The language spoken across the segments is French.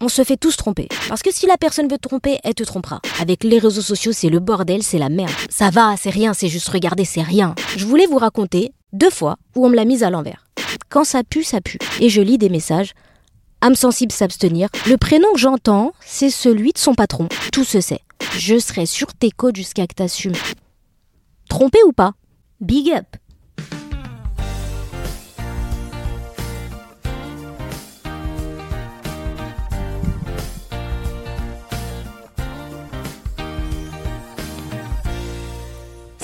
on se fait tous tromper. Parce que si la personne veut te tromper, elle te trompera. Avec les réseaux sociaux, c'est le bordel, c'est la merde. Ça va, c'est rien, c'est juste regarder, c'est rien. Je voulais vous raconter deux fois où on me l'a mise à l'envers. Quand ça pue, ça pue. Et je lis des messages. Âme sensible s'abstenir. Le prénom que j'entends, c'est celui de son patron. Tout se sait. Je serai sur tes côtes jusqu'à que t'assumes. Trompé ou pas? Big up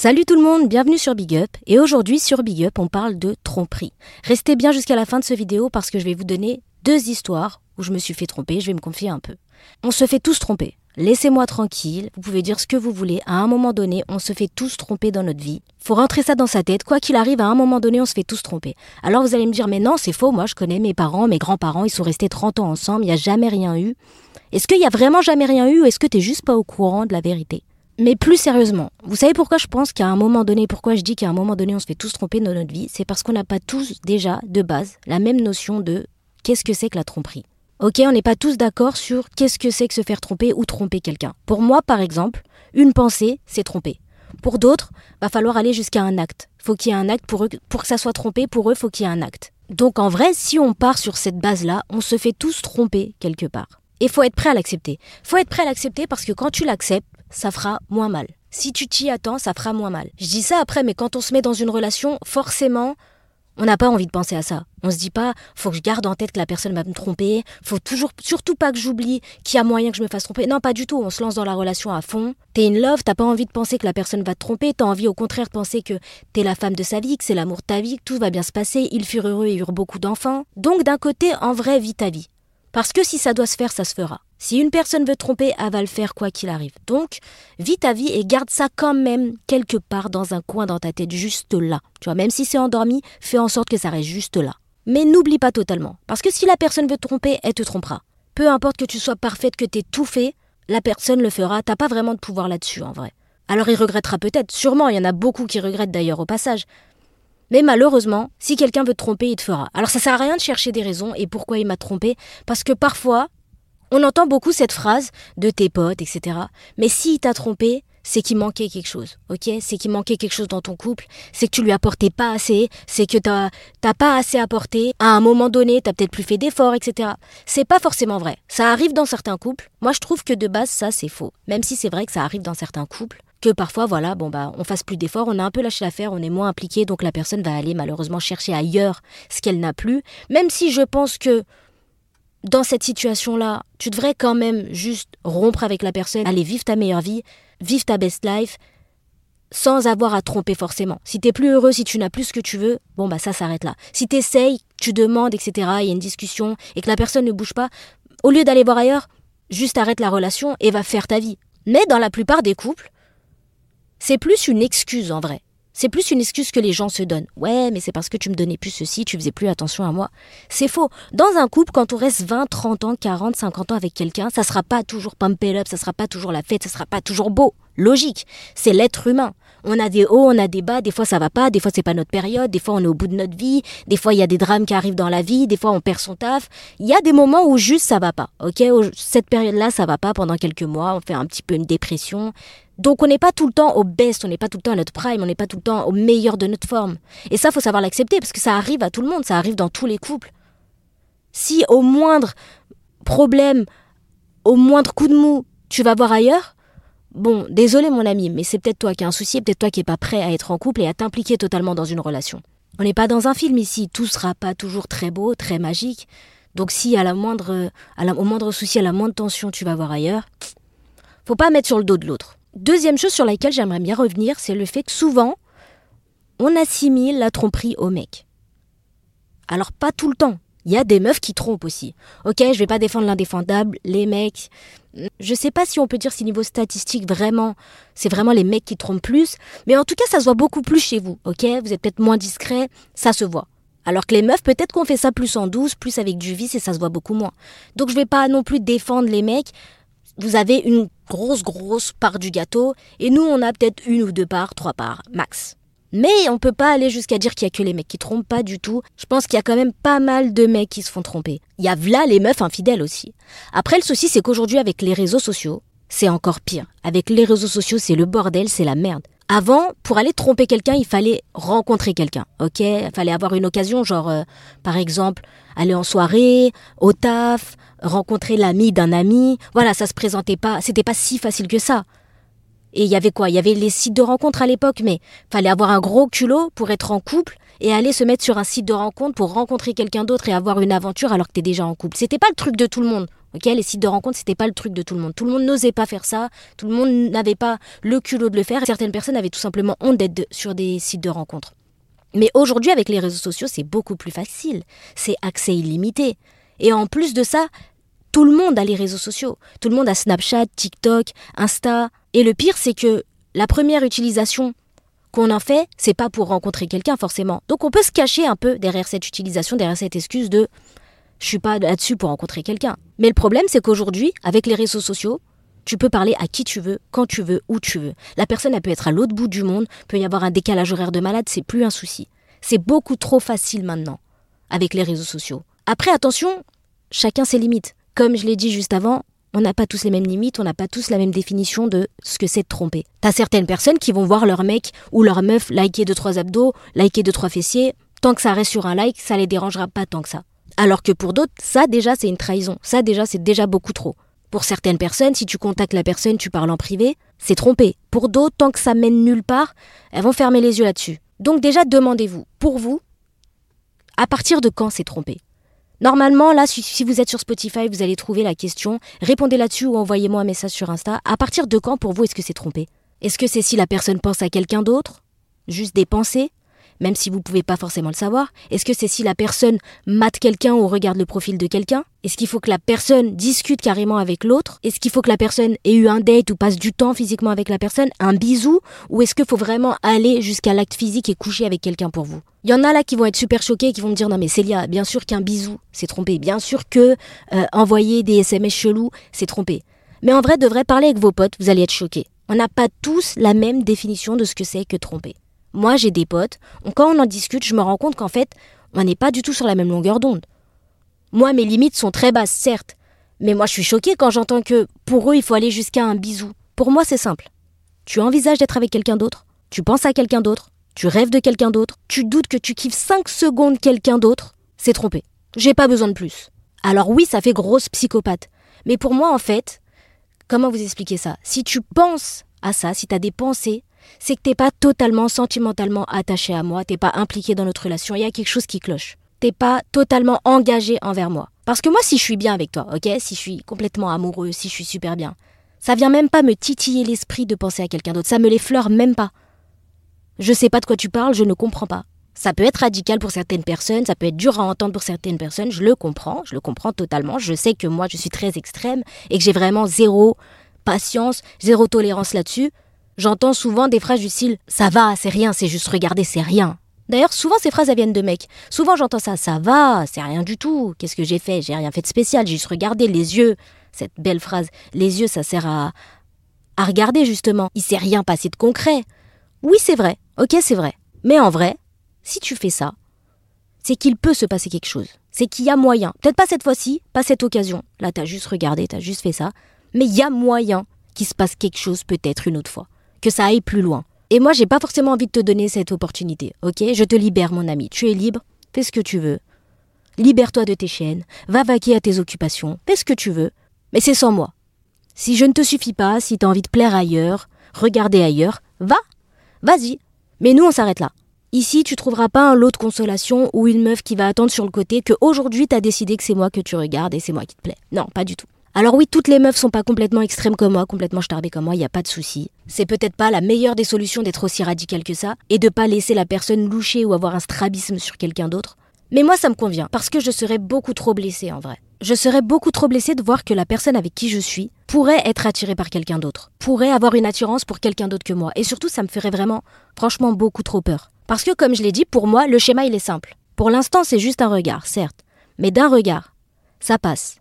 Salut tout le monde, bienvenue sur Big Up. Et aujourd'hui sur Big Up, on parle de tromperie. Restez bien jusqu'à la fin de ce vidéo parce que je vais vous donner deux histoires où je me suis fait tromper, je vais me confier un peu. On se fait tous tromper. Laissez-moi tranquille, vous pouvez dire ce que vous voulez, à un moment donné, on se fait tous tromper dans notre vie. Faut rentrer ça dans sa tête, quoi qu'il arrive, à un moment donné, on se fait tous tromper. Alors vous allez me dire, mais non, c'est faux, moi je connais mes parents, mes grands-parents, ils sont restés 30 ans ensemble, il n'y a jamais rien eu. Est-ce qu'il y a vraiment jamais rien eu ou est-ce que tu t'es juste pas au courant de la vérité? Mais plus sérieusement, vous savez pourquoi je pense qu'à un moment donné, pourquoi je dis qu'à un moment donné on se fait tous tromper dans notre vie, c'est parce qu'on n'a pas tous déjà, de base, la même notion de qu'est-ce que c'est que la tromperie? Ok, on n'est pas tous d'accord sur qu'est-ce que c'est que se faire tromper ou tromper quelqu'un. Pour moi, par exemple, une pensée, c'est tromper. Pour d'autres, va falloir aller jusqu'à un acte. Faut qu'il y ait un acte pour eux, pour que ça soit trompé, pour eux, faut qu'il y ait un acte. Donc en vrai, si on part sur cette base-là, on se fait tous tromper quelque part. Et faut être prêt à l'accepter. Faut être prêt à l'accepter parce que quand tu l'acceptes, ça fera moins mal. Si tu t'y attends, ça fera moins mal. Je dis ça après, mais quand on se met dans une relation, forcément, on n'a pas envie de penser à ça. On se dit pas, faut que je garde en tête que la personne va me tromper, faut toujours, surtout pas que j'oublie qu'il y a moyen que je me fasse tromper. Non, pas du tout, on se lance dans la relation à fond. T'es in love, t'as pas envie de penser que la personne va te tromper, t'as envie au contraire de penser que t'es la femme de sa vie, que c'est l'amour de ta vie, que tout va bien se passer, ils furent heureux et eurent beaucoup d'enfants. Donc d'un côté, en vrai, vis ta vie. Parce que si ça doit se faire, ça se fera. Si une personne veut tromper, elle va le faire quoi qu'il arrive. Donc, vis ta vie et garde ça quand même quelque part dans un coin dans ta tête, juste là. Tu vois, même si c'est endormi, fais en sorte que ça reste juste là. Mais n'oublie pas totalement. Parce que si la personne veut te tromper, elle te trompera. Peu importe que tu sois parfaite, que tu aies tout fait, la personne le fera. T'as pas vraiment de pouvoir là-dessus, en vrai. Alors il regrettera peut-être, sûrement, il y en a beaucoup qui regrettent d'ailleurs au passage. Mais malheureusement, si quelqu'un veut te tromper, il te fera. Alors ça sert à rien de chercher des raisons et pourquoi il m'a trompé, parce que parfois, on entend beaucoup cette phrase de tes potes, etc. Mais s'il t'a trompé, c'est qu'il manquait quelque chose, ok? C'est qu'il manquait quelque chose dans ton couple, c'est que tu lui apportais pas assez, c'est que t'as pas assez apporté, à un moment donné, t'as peut-être plus fait d'efforts, etc. C'est pas forcément vrai. Ça arrive dans certains couples. Moi, je trouve que de base, ça, c'est faux. Même si c'est vrai que ça arrive dans certains couples que parfois, voilà, bon bah, on fasse plus d'efforts, on a un peu lâché l'affaire, on est moins impliqué, donc la personne va aller malheureusement chercher ailleurs ce qu'elle n'a plus. Même si je pense que dans cette situation-là, tu devrais quand même juste rompre avec la personne, aller vivre ta meilleure vie, vivre ta best life, sans avoir à tromper forcément. Si t'es plus heureux, si tu n'as plus ce que tu veux, bon bah ça s'arrête là. Si t'essayes, tu demandes, etc., il y a une discussion et que la personne ne bouge pas, au lieu d'aller voir ailleurs, juste arrête la relation et va faire ta vie. Mais dans la plupart des couples, c'est plus une excuse en vrai. C'est plus une excuse que les gens se donnent. Ouais, mais c'est parce que tu me donnais plus ceci, tu faisais plus attention à moi. C'est faux. Dans un couple, quand on reste 20, 30 ans, 40, 50 ans avec quelqu'un, ça sera pas toujours pump it up, ça sera pas toujours la fête, ça sera pas toujours beau. Logique. C'est l'être humain. On a des hauts, on a des bas, des fois ça va pas, des fois c'est pas notre période, des fois on est au bout de notre vie, des fois il y a des drames qui arrivent dans la vie, des fois on perd son taf. Il y a des moments où juste ça va pas. OK, cette période-là ça va pas pendant quelques mois, on fait un petit peu une dépression. Donc on n'est pas tout le temps au best, on n'est pas tout le temps à notre prime, on n'est pas tout le temps au meilleur de notre forme. Et ça, faut savoir l'accepter parce que ça arrive à tout le monde, ça arrive dans tous les couples. Si au moindre problème, au moindre coup de mou, tu vas voir ailleurs, bon, désolé mon ami, mais c'est peut-être toi qui as un souci, peut-être toi qui n'es pas prêt à être en couple et à t'impliquer totalement dans une relation. On n'est pas dans un film ici, tout sera pas toujours très beau, très magique. Donc si à la moindre, moindre souci, à la moindre tension, tu vas voir ailleurs, faut pas mettre sur le dos de l'autre. Deuxième chose sur laquelle j'aimerais bien revenir, c'est le fait que souvent, on assimile la tromperie au mec. Alors pas tout le temps. Il y a des meufs qui trompent aussi. Ok, je vais pas défendre l'indéfendable, les mecs. Je sais pas si on peut dire si niveau statistique vraiment, c'est vraiment les mecs qui trompent plus, mais en tout cas ça se voit beaucoup plus chez vous. Ok, vous êtes peut-être moins discret, ça se voit. Alors que les meufs, peut-être qu'on fait ça plus en douce, plus avec du vice et ça se voit beaucoup moins. Donc je vais pas non plus défendre les mecs. Vous avez une grosse, grosse part du gâteau, et nous, on a peut-être une ou deux parts, trois parts, max. Mais on peut pas aller jusqu'à dire qu'il y a que les mecs qui trompent, pas du tout. Je pense qu'il y a quand même pas mal de mecs qui se font tromper. Il y a là les meufs infidèles aussi. Après, le souci, c'est qu'aujourd'hui, avec les réseaux sociaux, c'est encore pire. Avec les réseaux sociaux, c'est le bordel, c'est la merde. Avant, pour aller tromper quelqu'un, il fallait rencontrer quelqu'un, ok? Il fallait avoir une occasion, genre, euh, par exemple, aller en soirée, au taf, rencontrer l'ami d'un ami. Voilà, ça se présentait pas, c'était pas si facile que ça. Et il y avait quoi? Il y avait les sites de rencontres à l'époque, mais fallait avoir un gros culot pour être en couple et aller se mettre sur un site de rencontre pour rencontrer quelqu'un d'autre et avoir une aventure alors que t'es déjà en couple. C'était pas le truc de tout le monde. Ok, les sites de rencontres, c'était pas le truc de tout le monde. Tout le monde n'osait pas faire ça. Tout le monde n'avait pas le culot de le faire. Certaines personnes avaient tout simplement honte d'être sur des sites de rencontres. Mais aujourd'hui, avec les réseaux sociaux, c'est beaucoup plus facile. C'est accès illimité. Et en plus de ça, tout le monde a les réseaux sociaux. Tout le monde a Snapchat, TikTok, Insta. Et le pire, c'est que la première utilisation qu'on en fait, c'est pas pour rencontrer quelqu'un forcément. Donc on peut se cacher un peu derrière cette utilisation, derrière cette excuse de je suis pas là-dessus pour rencontrer quelqu'un. Mais le problème, c'est qu'aujourd'hui, avec les réseaux sociaux, tu peux parler à qui tu veux, quand tu veux, où tu veux. La personne, elle peut être à l'autre bout du monde, peut y avoir un décalage horaire de malade, c'est plus un souci. C'est beaucoup trop facile maintenant, avec les réseaux sociaux. Après, attention, chacun ses limites. Comme je l'ai dit juste avant, on n'a pas tous les mêmes limites, on n'a pas tous la même définition de ce que c'est de tromper. T'as certaines personnes qui vont voir leur mec ou leur meuf liker deux trois abdos, liker deux trois fessiers, tant que ça reste sur un like, ça les dérangera pas tant que ça. Alors que pour d'autres, ça déjà c'est une trahison, ça déjà c'est déjà beaucoup trop. Pour certaines personnes, si tu contactes la personne, tu parles en privé, c'est tromper. Pour d'autres, tant que ça mène nulle part, elles vont fermer les yeux là-dessus. Donc déjà, demandez-vous, pour vous, à partir de quand c'est tromper Normalement, là, si vous êtes sur Spotify, vous allez trouver la question. Répondez là-dessus ou envoyez-moi un message sur Insta. À partir de quand, pour vous, est-ce que c'est trompé? Est-ce que c'est si la personne pense à quelqu'un d'autre? Juste des pensées? Même si vous ne pouvez pas forcément le savoir. Est-ce que c'est si la personne mate quelqu'un ou regarde le profil de quelqu'un? Est-ce qu'il faut que la personne discute carrément avec l'autre? Est-ce qu'il faut que la personne ait eu un date ou passe du temps physiquement avec la personne? Un bisou? Ou est-ce qu'il faut vraiment aller jusqu'à l'acte physique et coucher avec quelqu'un pour vous? Il y en a là qui vont être super choqués, qui vont me dire non mais Célia, bien sûr qu'un bisou, c'est trompé. Bien sûr que euh, envoyer des SMS chelous, c'est trompé. Mais en vrai, devrait parler avec vos potes, vous allez être choqués. On n'a pas tous la même définition de ce que c'est que tromper. Moi, j'ai des potes. Quand on en discute, je me rends compte qu'en fait, on n'est pas du tout sur la même longueur d'onde. Moi, mes limites sont très basses, certes. Mais moi, je suis choquée quand j'entends que pour eux, il faut aller jusqu'à un bisou. Pour moi, c'est simple. Tu envisages d'être avec quelqu'un d'autre, tu penses à quelqu'un d'autre, tu rêves de quelqu'un d'autre, tu doutes que tu kiffes 5 secondes quelqu'un d'autre, c'est trompé. J'ai pas besoin de plus. Alors oui, ça fait grosse psychopathe. Mais pour moi, en fait, comment vous expliquer ça? Si tu penses à ça, si tu as des pensées, c'est que t'es pas totalement sentimentalement attaché à moi, t'es pas impliqué dans notre relation, il y a quelque chose qui cloche. T'es pas totalement engagé envers moi. Parce que moi, si je suis bien avec toi, ok, si je suis complètement amoureux, si je suis super bien, ça vient même pas me titiller l'esprit de penser à quelqu'un d'autre, ça me l'effleure même pas. Je sais pas de quoi tu parles, je ne comprends pas. Ça peut être radical pour certaines personnes, ça peut être dur à entendre pour certaines personnes, je le comprends, je le comprends totalement. Je sais que moi je suis très extrême et que j'ai vraiment zéro patience, zéro tolérance là-dessus. J'entends souvent des phrases du style Ça va, c'est rien, c'est juste regarder, c'est rien. D'ailleurs, souvent ces phrases elles viennent de mecs. Souvent j'entends ça Ça va, c'est rien du tout. Qu'est-ce que j'ai fait J'ai rien fait de spécial, j'ai juste regardé les yeux. Cette belle phrase. Les yeux, ça sert à. à regarder justement. Il s'est rien passé de concret. Oui, c'est vrai. Ok, c'est vrai. Mais en vrai, si tu fais ça, c'est qu'il peut se passer quelque chose. C'est qu'il y a moyen. Peut-être pas cette fois-ci, pas cette occasion. Là, t'as juste regardé, t'as juste fait ça. Mais il y a moyen qu'il se passe quelque chose peut-être une autre fois que ça aille plus loin. Et moi, j'ai pas forcément envie de te donner cette opportunité, ok? Je te libère, mon ami. Tu es libre, fais ce que tu veux. Libère-toi de tes chaînes, va vaquer à tes occupations, fais ce que tu veux, mais c'est sans moi. Si je ne te suffis pas, si t'as envie de plaire ailleurs, regarder ailleurs, va, vas-y. Mais nous, on s'arrête là. Ici, tu trouveras pas un lot de consolation ou une meuf qui va attendre sur le côté que aujourd'hui t'as décidé que c'est moi que tu regardes et c'est moi qui te plaît. Non, pas du tout. Alors oui, toutes les meufs sont pas complètement extrêmes comme moi, complètement starbées comme moi, il y a pas de souci. C'est peut-être pas la meilleure des solutions d'être aussi radical que ça et de pas laisser la personne loucher ou avoir un strabisme sur quelqu'un d'autre. Mais moi ça me convient parce que je serais beaucoup trop blessée en vrai. Je serais beaucoup trop blessée de voir que la personne avec qui je suis pourrait être attirée par quelqu'un d'autre, pourrait avoir une attirance pour quelqu'un d'autre que moi et surtout ça me ferait vraiment franchement beaucoup trop peur. Parce que comme je l'ai dit, pour moi le schéma il est simple. Pour l'instant c'est juste un regard, certes, mais d'un regard, ça passe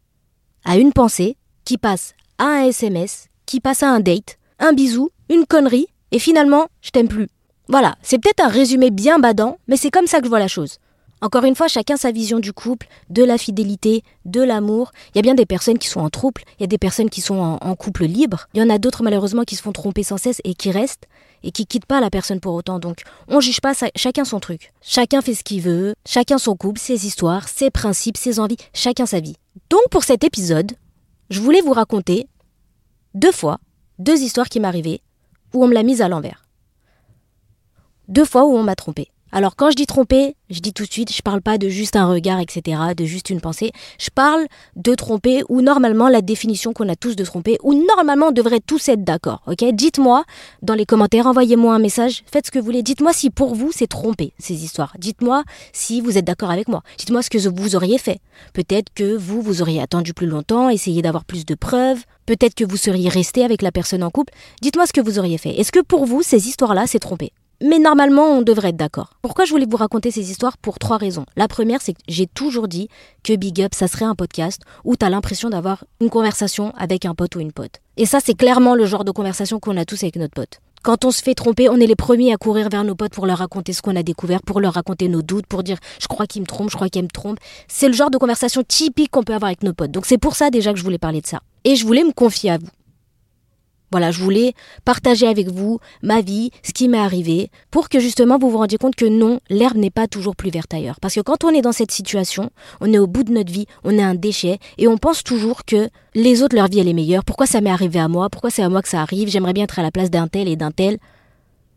à une pensée, qui passe à un SMS, qui passe à un date, un bisou, une connerie, et finalement, je t'aime plus. Voilà, c'est peut-être un résumé bien badant, mais c'est comme ça que je vois la chose. Encore une fois, chacun sa vision du couple, de la fidélité, de l'amour. Il y a bien des personnes qui sont en trouble, il y a des personnes qui sont en, couple libre, il y en a d'autres malheureusement qui se font tromper sans cesse et qui restent et qui quittent pas la personne pour autant. Donc on juge pas chacun son truc. Chacun fait ce qu'il veut, chacun son couple, ses histoires, ses principes, ses envies, chacun sa vie. Donc pour cet épisode, je voulais vous raconter deux fois deux histoires qui m'arrivaient où on me l'a mise à l'envers. Deux fois où on m'a trompé. Alors quand je dis tromper, je dis tout de suite, je parle pas de juste un regard, etc., de juste une pensée. Je parle de tromper ou normalement la définition qu'on a tous de tromper ou normalement on devrait tous être d'accord. Ok? Dites-moi dans les commentaires, envoyez-moi un message, faites ce que vous voulez. Dites-moi si pour vous c'est tromper ces histoires. Dites-moi si vous êtes d'accord avec moi. Dites-moi ce que vous auriez fait. Peut-être que vous vous auriez attendu plus longtemps, essayé d'avoir plus de preuves. Peut-être que vous seriez resté avec la personne en couple. Dites-moi ce que vous auriez fait. Est-ce que pour vous ces histoires-là c'est tromper? Mais normalement, on devrait être d'accord. Pourquoi je voulais vous raconter ces histoires Pour trois raisons. La première, c'est que j'ai toujours dit que Big Up, ça serait un podcast où tu as l'impression d'avoir une conversation avec un pote ou une pote. Et ça, c'est clairement le genre de conversation qu'on a tous avec notre pote. Quand on se fait tromper, on est les premiers à courir vers nos potes pour leur raconter ce qu'on a découvert, pour leur raconter nos doutes, pour dire je crois qu'il me trompe, je crois qu'il me trompe. C'est le genre de conversation typique qu'on peut avoir avec nos potes. Donc c'est pour ça déjà que je voulais parler de ça. Et je voulais me confier à vous. Voilà, je voulais partager avec vous ma vie, ce qui m'est arrivé, pour que justement vous vous rendiez compte que non, l'herbe n'est pas toujours plus verte ailleurs. Parce que quand on est dans cette situation, on est au bout de notre vie, on est un déchet, et on pense toujours que les autres, leur vie, elle est meilleure. Pourquoi ça m'est arrivé à moi? Pourquoi c'est à moi que ça arrive? J'aimerais bien être à la place d'un tel et d'un tel.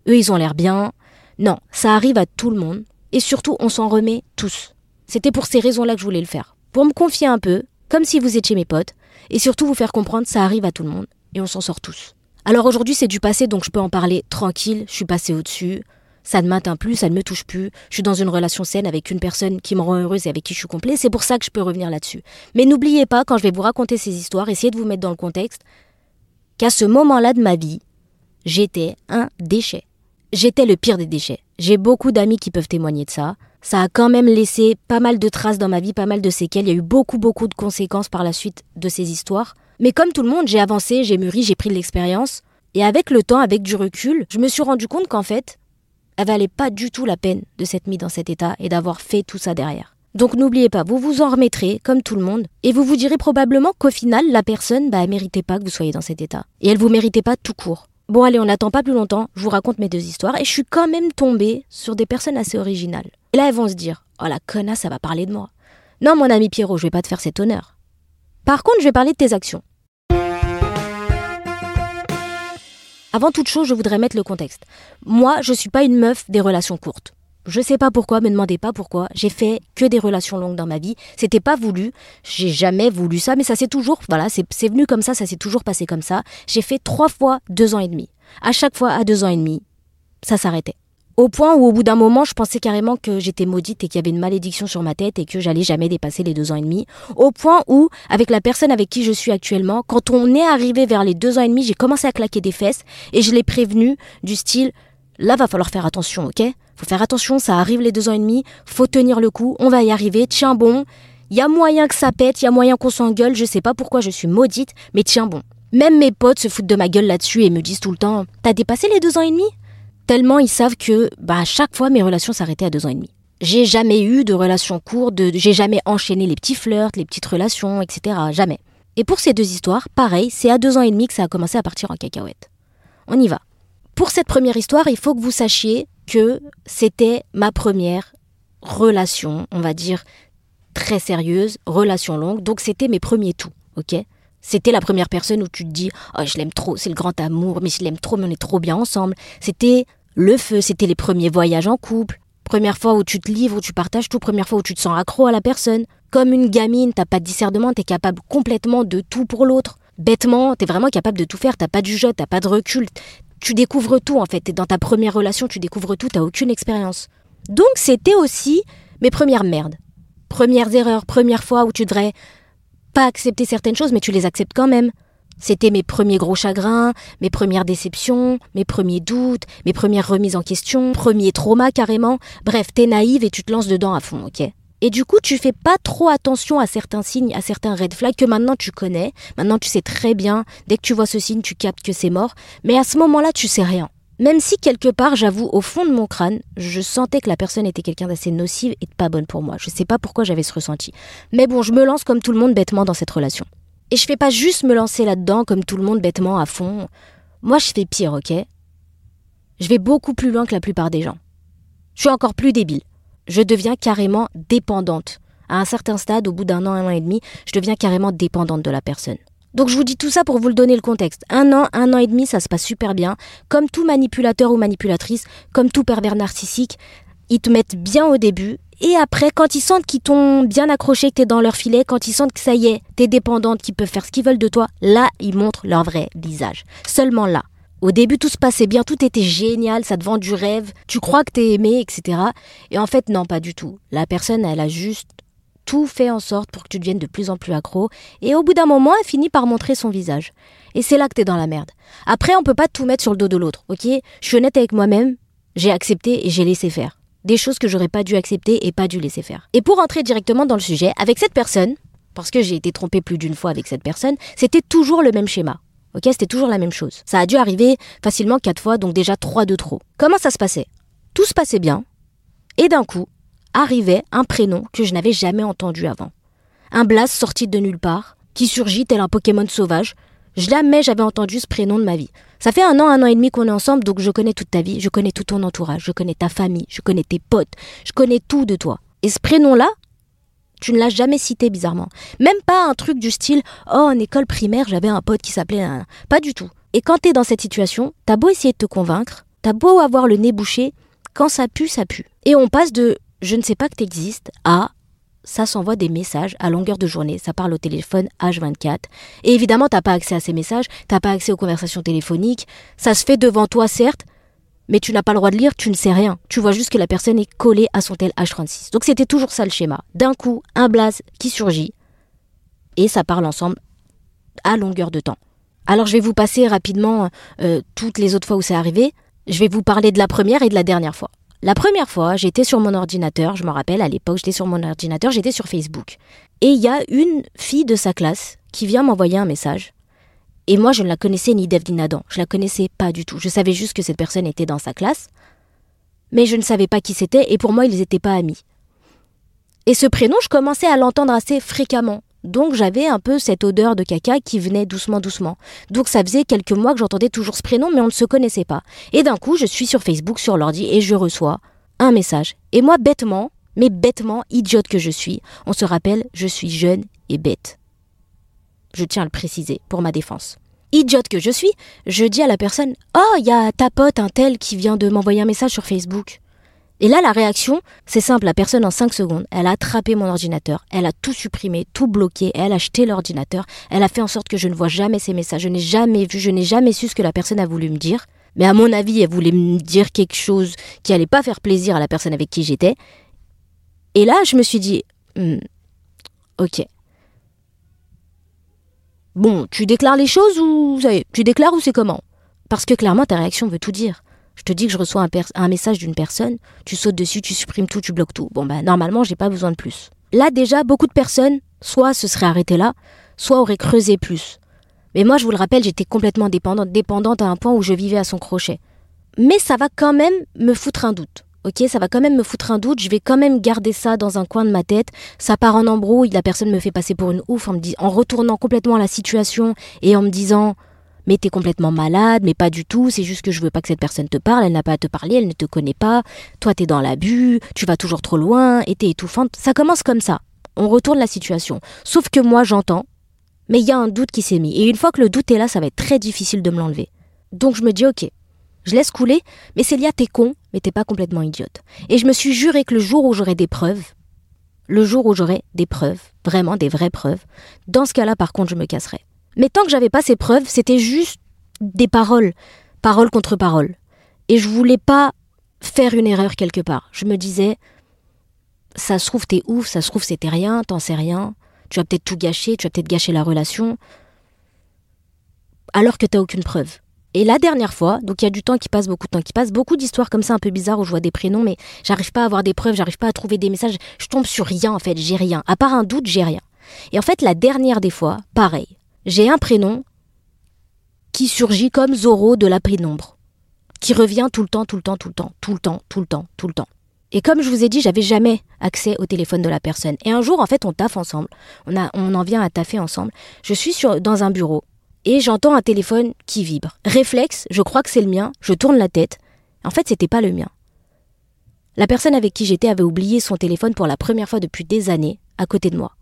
Eux, ils ont l'air bien. Non, ça arrive à tout le monde. Et surtout, on s'en remet tous. C'était pour ces raisons-là que je voulais le faire. Pour me confier un peu, comme si vous étiez mes potes, et surtout vous faire comprendre ça arrive à tout le monde on s'en sort tous. Alors aujourd'hui c'est du passé donc je peux en parler tranquille, je suis passé au-dessus, ça ne m'atteint plus, ça ne me touche plus, je suis dans une relation saine avec une personne qui me rend heureuse et avec qui je suis complet, c'est pour ça que je peux revenir là-dessus. Mais n'oubliez pas quand je vais vous raconter ces histoires, essayez de vous mettre dans le contexte, qu'à ce moment-là de ma vie, j'étais un déchet. J'étais le pire des déchets. J'ai beaucoup d'amis qui peuvent témoigner de ça. Ça a quand même laissé pas mal de traces dans ma vie, pas mal de séquelles. Il y a eu beaucoup, beaucoup de conséquences par la suite de ces histoires. Mais comme tout le monde, j'ai avancé, j'ai mûri, j'ai pris de l'expérience. Et avec le temps, avec du recul, je me suis rendu compte qu'en fait, elle valait pas du tout la peine de s'être mise dans cet état et d'avoir fait tout ça derrière. Donc n'oubliez pas, vous vous en remettrez, comme tout le monde, et vous vous direz probablement qu'au final, la personne, bah, elle méritait pas que vous soyez dans cet état. Et elle vous méritait pas tout court. Bon allez, on n'attend pas plus longtemps, je vous raconte mes deux histoires, et je suis quand même tombée sur des personnes assez originales. Et là, elles vont se dire, oh la connasse, ça va parler de moi. Non, mon ami Pierrot, je vais pas te faire cet honneur. Par contre, je vais parler de tes actions. Avant toute chose, je voudrais mettre le contexte. Moi, je suis pas une meuf des relations courtes. Je sais pas pourquoi, me demandez pas pourquoi. J'ai fait que des relations longues dans ma vie. C'était pas voulu. J'ai jamais voulu ça, mais ça s'est toujours, voilà, c'est venu comme ça, ça s'est toujours passé comme ça. J'ai fait trois fois deux ans et demi. À chaque fois, à deux ans et demi, ça s'arrêtait. Au point où, au bout d'un moment, je pensais carrément que j'étais maudite et qu'il y avait une malédiction sur ma tête et que j'allais jamais dépasser les deux ans et demi. Au point où, avec la personne avec qui je suis actuellement, quand on est arrivé vers les deux ans et demi, j'ai commencé à claquer des fesses et je l'ai prévenu du style, là va falloir faire attention, ok? Faut faire attention, ça arrive les deux ans et demi, faut tenir le coup, on va y arriver, tiens bon. Y a moyen que ça pète, y a moyen qu'on s'engueule, je sais pas pourquoi je suis maudite, mais tiens bon. Même mes potes se foutent de ma gueule là-dessus et me disent tout le temps, t'as dépassé les deux ans et demi? tellement ils savent que bah, à chaque fois mes relations s'arrêtaient à deux ans et demi. J'ai jamais eu de relations courtes, j'ai jamais enchaîné les petits flirts, les petites relations, etc. Jamais. Et pour ces deux histoires, pareil, c'est à deux ans et demi que ça a commencé à partir en cacahuète. On y va. Pour cette première histoire, il faut que vous sachiez que c'était ma première relation, on va dire, très sérieuse, relation longue, donc c'était mes premiers tout, ok? C'était la première personne où tu te dis oh je l'aime trop, c'est le grand amour, mais je l'aime trop, mais on est trop bien ensemble. C'était le feu, c'était les premiers voyages en couple. Première fois où tu te livres, où tu partages tout, première fois où tu te sens accro à la personne. Comme une gamine, t'as pas de discernement, t'es capable complètement de tout pour l'autre. Bêtement, t'es vraiment capable de tout faire, t'as pas de jugement, t'as pas de recul. Tu découvres tout en fait, dans ta première relation, tu découvres tout, t'as aucune expérience. Donc c'était aussi mes premières merdes. Premières erreurs, première fois où tu devrais pas accepter certaines choses, mais tu les acceptes quand même. C'était mes premiers gros chagrins, mes premières déceptions, mes premiers doutes, mes premières remises en question, premiers traumas carrément. Bref, t'es naïve et tu te lances dedans à fond, ok et du coup, tu fais pas trop attention à certains signes, à certains red flags que maintenant tu connais. Maintenant, tu sais très bien. Dès que tu vois ce signe, tu captes que c'est mort. Mais à ce moment-là, tu sais rien. Même si quelque part, j'avoue, au fond de mon crâne, je sentais que la personne était quelqu'un d'assez nocive et de pas bonne pour moi. Je sais pas pourquoi j'avais ce ressenti. Mais bon, je me lance comme tout le monde bêtement dans cette relation. Et je fais pas juste me lancer là-dedans comme tout le monde bêtement à fond. Moi, je fais pire, ok? Je vais beaucoup plus loin que la plupart des gens. Je suis encore plus débile. Je deviens carrément dépendante. À un certain stade, au bout d'un an, un an et demi, je deviens carrément dépendante de la personne. Donc je vous dis tout ça pour vous le donner le contexte. Un an, un an et demi, ça se passe super bien. Comme tout manipulateur ou manipulatrice, comme tout pervers narcissique, ils te mettent bien au début et après, quand ils sentent qu'ils t'ont bien accroché, que t'es dans leur filet, quand ils sentent que ça y est, t'es dépendante, qu'ils peuvent faire ce qu'ils veulent de toi, là, ils montrent leur vrai visage. Seulement là. Au début, tout se passait bien, tout était génial, ça te vend du rêve, tu crois que t'es aimé, etc. Et en fait, non, pas du tout. La personne, elle a juste tout fait en sorte pour que tu deviennes de plus en plus accro, et au bout d'un moment, elle finit par montrer son visage. Et c'est là que t'es dans la merde. Après, on peut pas tout mettre sur le dos de l'autre, ok? Je suis honnête avec moi-même, j'ai accepté et j'ai laissé faire des choses que j'aurais pas dû accepter et pas dû laisser faire. Et pour entrer directement dans le sujet, avec cette personne, parce que j'ai été trompée plus d'une fois avec cette personne, c'était toujours le même schéma. Ok, c'était toujours la même chose. Ça a dû arriver facilement quatre fois, donc déjà trois de trop. Comment ça se passait? Tout se passait bien, et d'un coup, arrivait un prénom que je n'avais jamais entendu avant. Un blast sorti de nulle part, qui surgit tel un Pokémon sauvage. Jamais j'avais entendu ce prénom de ma vie. Ça fait un an, un an et demi qu'on est ensemble, donc je connais toute ta vie, je connais tout ton entourage, je connais ta famille, je connais tes potes, je connais tout de toi. Et ce prénom-là, tu ne l'as jamais cité bizarrement. Même pas un truc du style Oh, en école primaire, j'avais un pote qui s'appelait. Pas du tout. Et quand t'es dans cette situation, t'as beau essayer de te convaincre, t'as beau avoir le nez bouché, quand ça pue, ça pue. Et on passe de Je ne sais pas que t'existes à ça s'envoie des messages à longueur de journée, ça parle au téléphone H24. Et évidemment, t'as pas accès à ces messages, t'as pas accès aux conversations téléphoniques, ça se fait devant toi certes, mais tu n'as pas le droit de lire, tu ne sais rien. Tu vois juste que la personne est collée à son tel H36. Donc c'était toujours ça le schéma. D'un coup, un blaze qui surgit, et ça parle ensemble à longueur de temps. Alors je vais vous passer rapidement euh, toutes les autres fois où c'est arrivé. Je vais vous parler de la première et de la dernière fois. La première fois, j'étais sur mon ordinateur, je me rappelle, à l'époque, j'étais sur mon ordinateur, j'étais sur Facebook. Et il y a une fille de sa classe qui vient m'envoyer un message. Et moi, je ne la connaissais ni d'Eve ni. Je la connaissais pas du tout. Je savais juste que cette personne était dans sa classe. Mais je ne savais pas qui c'était et pour moi, ils n'étaient pas amis. Et ce prénom, je commençais à l'entendre assez fréquemment. Donc j'avais un peu cette odeur de caca qui venait doucement doucement. Donc ça faisait quelques mois que j'entendais toujours ce prénom mais on ne se connaissait pas. Et d'un coup je suis sur Facebook, sur l'ordi et je reçois un message. Et moi bêtement, mais bêtement, idiote que je suis, on se rappelle, je suis jeune et bête. Je tiens à le préciser pour ma défense. Idiote que je suis, je dis à la personne Oh, il y a ta pote, un tel, qui vient de m'envoyer un message sur Facebook. Et là, la réaction, c'est simple, la personne en 5 secondes, elle a attrapé mon ordinateur, elle a tout supprimé, tout bloqué, elle a acheté l'ordinateur, elle a fait en sorte que je ne vois jamais ces messages, je n'ai jamais vu, je n'ai jamais su ce que la personne a voulu me dire. Mais à mon avis, elle voulait me dire quelque chose qui allait pas faire plaisir à la personne avec qui j'étais. Et là, je me suis dit, hmm, ok. Bon, tu déclares les choses ou tu déclares ou c'est comment? Parce que clairement, ta réaction veut tout dire. Je te dis que je reçois un, message d'une personne, tu sautes dessus, tu supprimes tout, tu bloques tout. Bon, ben, normalement, j'ai pas besoin de plus. Là, déjà, beaucoup de personnes, soit se seraient arrêtées là, soit auraient creusé plus. Mais moi, je vous le rappelle, j'étais complètement dépendante, dépendante à un point où je vivais à son crochet. Mais ça va quand même me foutre un doute. Ok, ça va quand même me foutre un doute, je vais quand même garder ça dans un coin de ma tête. Ça part en embrouille, la personne me fait passer pour une ouf en, me en retournant complètement la situation et en me disant mais t'es complètement malade, mais pas du tout, c'est juste que je veux pas que cette personne te parle, elle n'a pas à te parler, elle ne te connaît pas, toi t'es dans l'abus, tu vas toujours trop loin, et t'es étouffante. Ça commence comme ça. On retourne la situation. Sauf que moi j'entends, mais il y a un doute qui s'est mis. Et une fois que le doute est là, ça va être très difficile de me l'enlever. Donc je me dis ok, je laisse couler, mais Célia, t'es con, mais t'es pas complètement idiote. Et je me suis juré que le jour où j'aurai des preuves, le jour où j'aurai des preuves, vraiment des vraies preuves, dans ce cas-là, par contre, je me casserai. Mais tant que j'avais pas ces preuves, c'était juste des paroles, parole contre parole. Et je voulais pas faire une erreur quelque part. Je me disais, ça se trouve t'es ouf, ça se trouve c'était rien, t'en sais rien, tu vas peut-être tout gâcher, tu vas peut-être gâcher la relation, alors que t'as aucune preuve. Et la dernière fois, donc il y a du temps qui passe, beaucoup de temps qui passe, beaucoup d'histoires comme ça un peu bizarres où je vois des prénoms, mais j'arrive pas à avoir des preuves, j'arrive pas à trouver des messages, je tombe sur rien en fait, j'ai rien. À part un doute, j'ai rien. Et en fait, la dernière des fois, pareil j'ai un prénom qui surgit comme Zoro de la pénombre. qui revient tout le temps, tout le temps, tout le temps, tout le temps, tout le temps, tout le temps. Et comme je vous ai dit, j'avais jamais accès au téléphone de la personne. Et un jour, en fait, on taffe ensemble. On, a, on en vient à taffer ensemble. Je suis sur, dans un bureau et j'entends un téléphone qui vibre. Réflexe, je crois que c'est le mien. Je tourne la tête. En fait, c'était pas le mien. La personne avec qui j'étais avait oublié son téléphone pour la première fois depuis des années, à côté de moi.